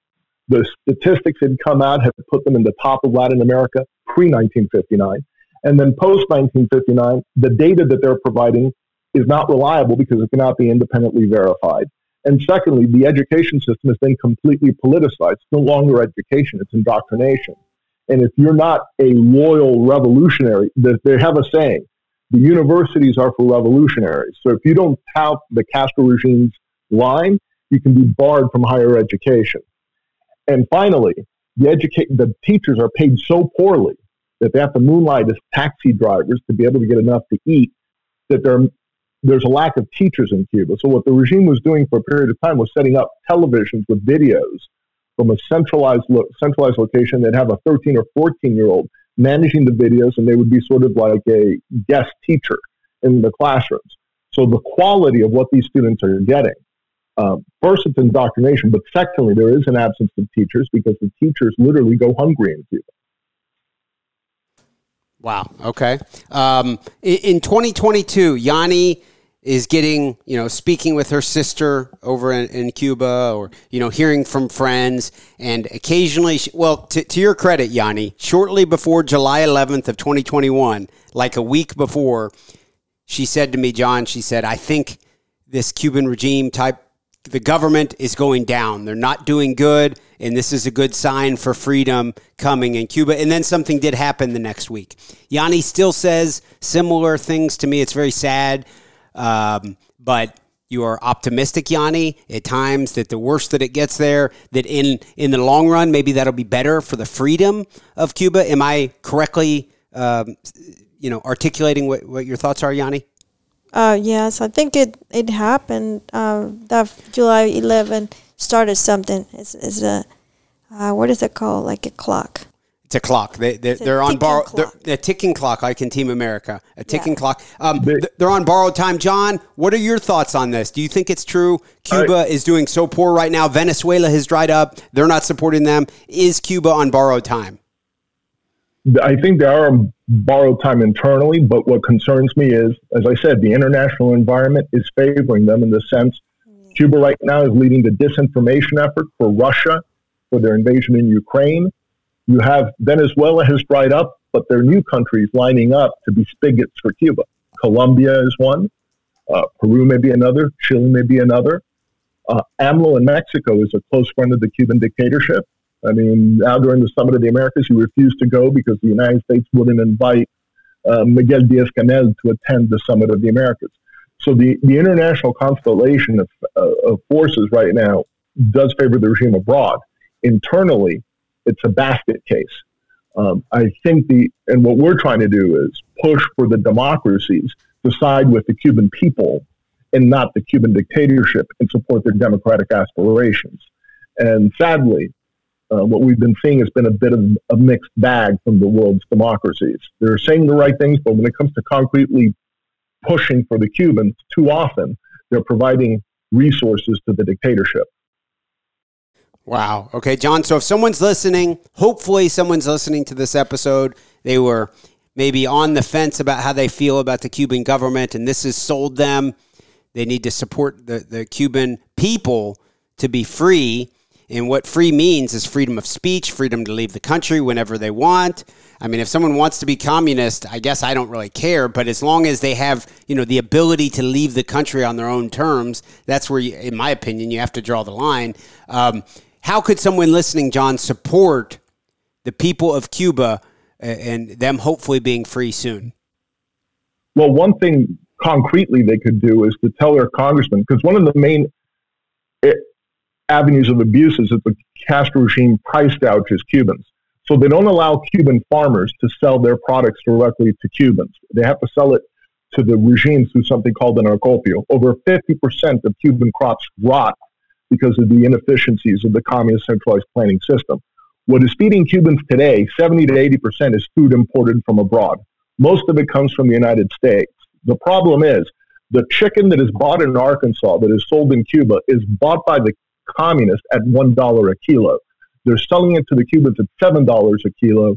The statistics that had come out have put them in the top of Latin America pre 1959. And then post 1959, the data that they're providing is not reliable because it cannot be independently verified. And secondly, the education system has been completely politicized. It's no longer education, it's indoctrination. And if you're not a loyal revolutionary, they have a saying the universities are for revolutionaries. So if you don't tout the Castro regime's line, you can be barred from higher education. And finally, the, educa- the teachers are paid so poorly that they have to moonlight as taxi drivers to be able to get enough to eat, that there, there's a lack of teachers in Cuba. So what the regime was doing for a period of time was setting up televisions with videos from a centralized lo- centralized location that have a 13 or 14 year old managing the videos, and they would be sort of like a guest teacher in the classrooms. So the quality of what these students are getting, um, first it's indoctrination, but secondly there is an absence of teachers because the teachers literally go hungry in Cuba. Wow. Okay. Um, in, 2022, Yane is getting, you know, speaking with her sister over in, in, Cuba or, you know, hearing from friends. And occasionally, she, well, to, to your credit, Yane, shortly before July 11th of 2021, like a week before, she said to me, John, she said, I think this Cuban regime type the government is going down. They're not doing good, and this is a good sign for freedom coming in Cuba. And then something did happen the next week. Yane still says similar things to me. It's very sad, um, but you are optimistic, Yane, at times that the worse that it gets there, that in in the long run, maybe that'll be better for the freedom of Cuba. Am I correctly, um, you know, articulating what, what your thoughts are, Yane? Uh, yes, I think it it happened. Uh, that July 11 started something. It's, it's a uh, what is it called? Like a clock. It's a clock. They they're, they're on borrowed. They're, a ticking clock, like in Team America. A ticking yeah. clock. Um, they, they're on borrowed time. John, what are your thoughts on this? Do you think it's true? Cuba I, is doing so poor right now. Venezuela has dried up. They're not supporting them. Is Cuba on borrowed time? I think they are on borrowed time internally, but what concerns me is, as I said, the international environment is favoring them in the sense Cuba right now is leading the disinformation effort for Russia for their invasion in Ukraine. You have Venezuela has dried up, but there are new countries lining up to be spigots for Cuba. Colombia is one. Uh, Peru may be another. Chile may be another. Uh, AMLO in Mexico is a close friend of the Cuban dictatorship. I mean, now during the Summit of the Americas, he refused to go because the United States wouldn't invite uh, Miguel Diaz Canel to attend the Summit of the Americas. So the, the international constellation of, uh, of forces right now does favor the regime abroad. Internally, it's a basket case. Um, I think the and what we're trying to do is push for the democracies to side with the Cuban people and not the Cuban dictatorship and support their democratic aspirations. And sadly, uh, what we've been seeing has been a bit of a mixed bag from the world's democracies. They're saying the right things, but when it comes to concretely pushing for the Cubans, too often they're providing resources to the dictatorship. Wow. Okay, John. So if someone's listening, hopefully someone's listening to this episode, they were maybe on the fence about how they feel about the Cuban government, and this has sold them. They need to support the, the Cuban people to be free. And what free means is freedom of speech, freedom to leave the country whenever they want. I mean, if someone wants to be communist, I guess I don't really care. But as long as they have, you know, the ability to leave the country on their own terms, that's where, you, in my opinion, you have to draw the line. Um, how could someone listening, John, support the people of Cuba and them hopefully being free soon? Well, one thing concretely they could do is to tell their congressman, because one of the main eh, avenues of abuse is that the Castro regime price gouges Cubans. So they don't allow Cuban farmers to sell their products directly to Cubans. They have to sell it to the regime through something called an acopio. Over 50% of Cuban crops rot because of the inefficiencies of the communist centralized planning system. What is feeding Cubans today, 70 to 80% is food imported from abroad. Most of it comes from the United States. The problem is the chicken that is bought in Arkansas that is sold in Cuba is bought by the communists at $1 a kilo. They're selling it to the Cubans at $7 a kilo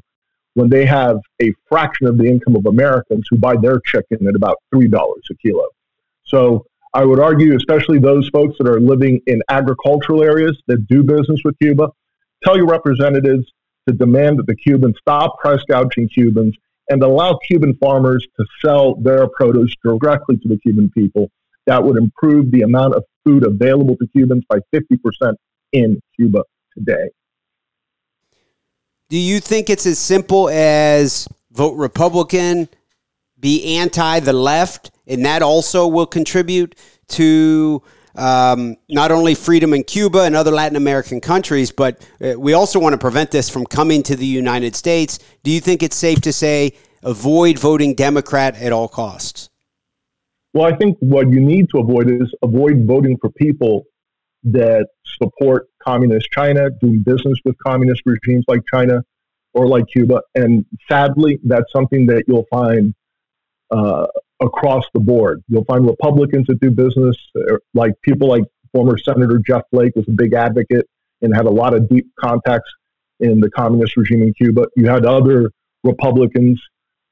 when they have a fraction of the income of Americans who buy their chicken at about $3 a kilo. So I would argue, especially those folks that are living in agricultural areas that do business with Cuba, tell your representatives to demand that the Cubans stop price gouging Cubans and allow Cuban farmers to sell their produce directly to the Cuban people. That would improve the amount of food available to Cubans by 50% in Cuba today. Do you think it's as simple as vote Republican, be anti the left, and that also will contribute to um, not only freedom in Cuba and other Latin American countries, but uh, we also want to prevent this from coming to the United States. Do you think it's safe to say avoid voting Democrat at all costs? Well, I think what you need to avoid is avoid voting for people that support communist China, doing business with communist regimes like China or like Cuba. And sadly, that's something that you'll find uh, across the board. You'll find Republicans that do business, uh, like people like former Senator Jeff Flake was a big advocate and had a lot of deep contacts in the communist regime in Cuba. You had other Republicans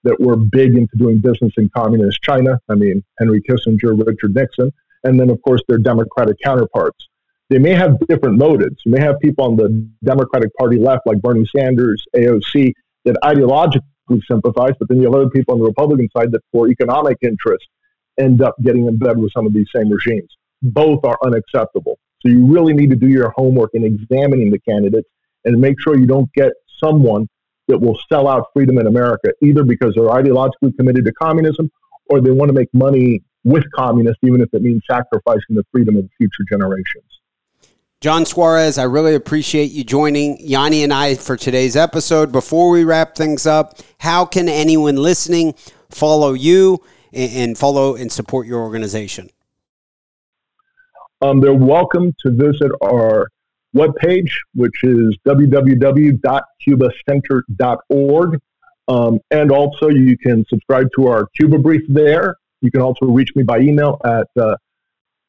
that were big into doing business in communist China. I mean, Henry Kissinger, Richard Nixon, and then, of course, their Democratic counterparts. They may have different motives. You may have people on the Democratic Party left, like Bernie Sanders, AOC, that ideologically sympathize, but then you have other people on the Republican side that, for economic interest, end up getting in bed with some of these same regimes. Both are unacceptable. So you really need to do your homework in examining the candidates and make sure you don't get someone that will sell out freedom in America, either because they're ideologically committed to communism or they want to make money with communists, even if it means sacrificing the freedom of future generations. John Suarez, I really appreciate you joining Yane and I for today's episode. Before we wrap things up, how can anyone listening follow you and follow and support your organization? Um, they're welcome to visit our webpage, which is www.cubacenter.org. Um, and also, you can subscribe to our Cuba Brief there. You can also reach me by email at uh,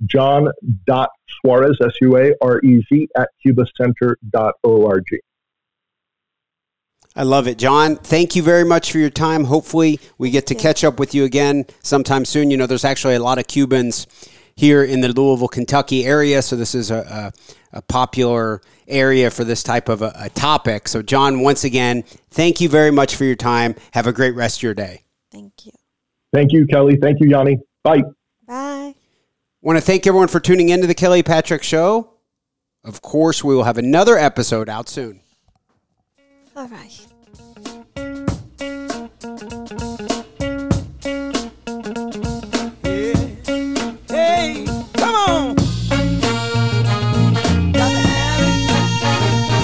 john.suarez, S U A R E Z, at cubacenter.org. I love it. John, thank you very much for your time. Hopefully, we get to catch up with you again sometime soon. You know, there's actually a lot of Cubans here in the Louisville, Kentucky area, so this is a, a, a popular area for this type of a, a topic. So, John, once again, thank you very much for your time. Have a great rest of your day. Thank you. Thank you, Kelly. Thank you, Yane. Bye. Bye. Want to thank everyone for tuning in to the Kelly Patrick Show. Of course, we will have another episode out soon. All right.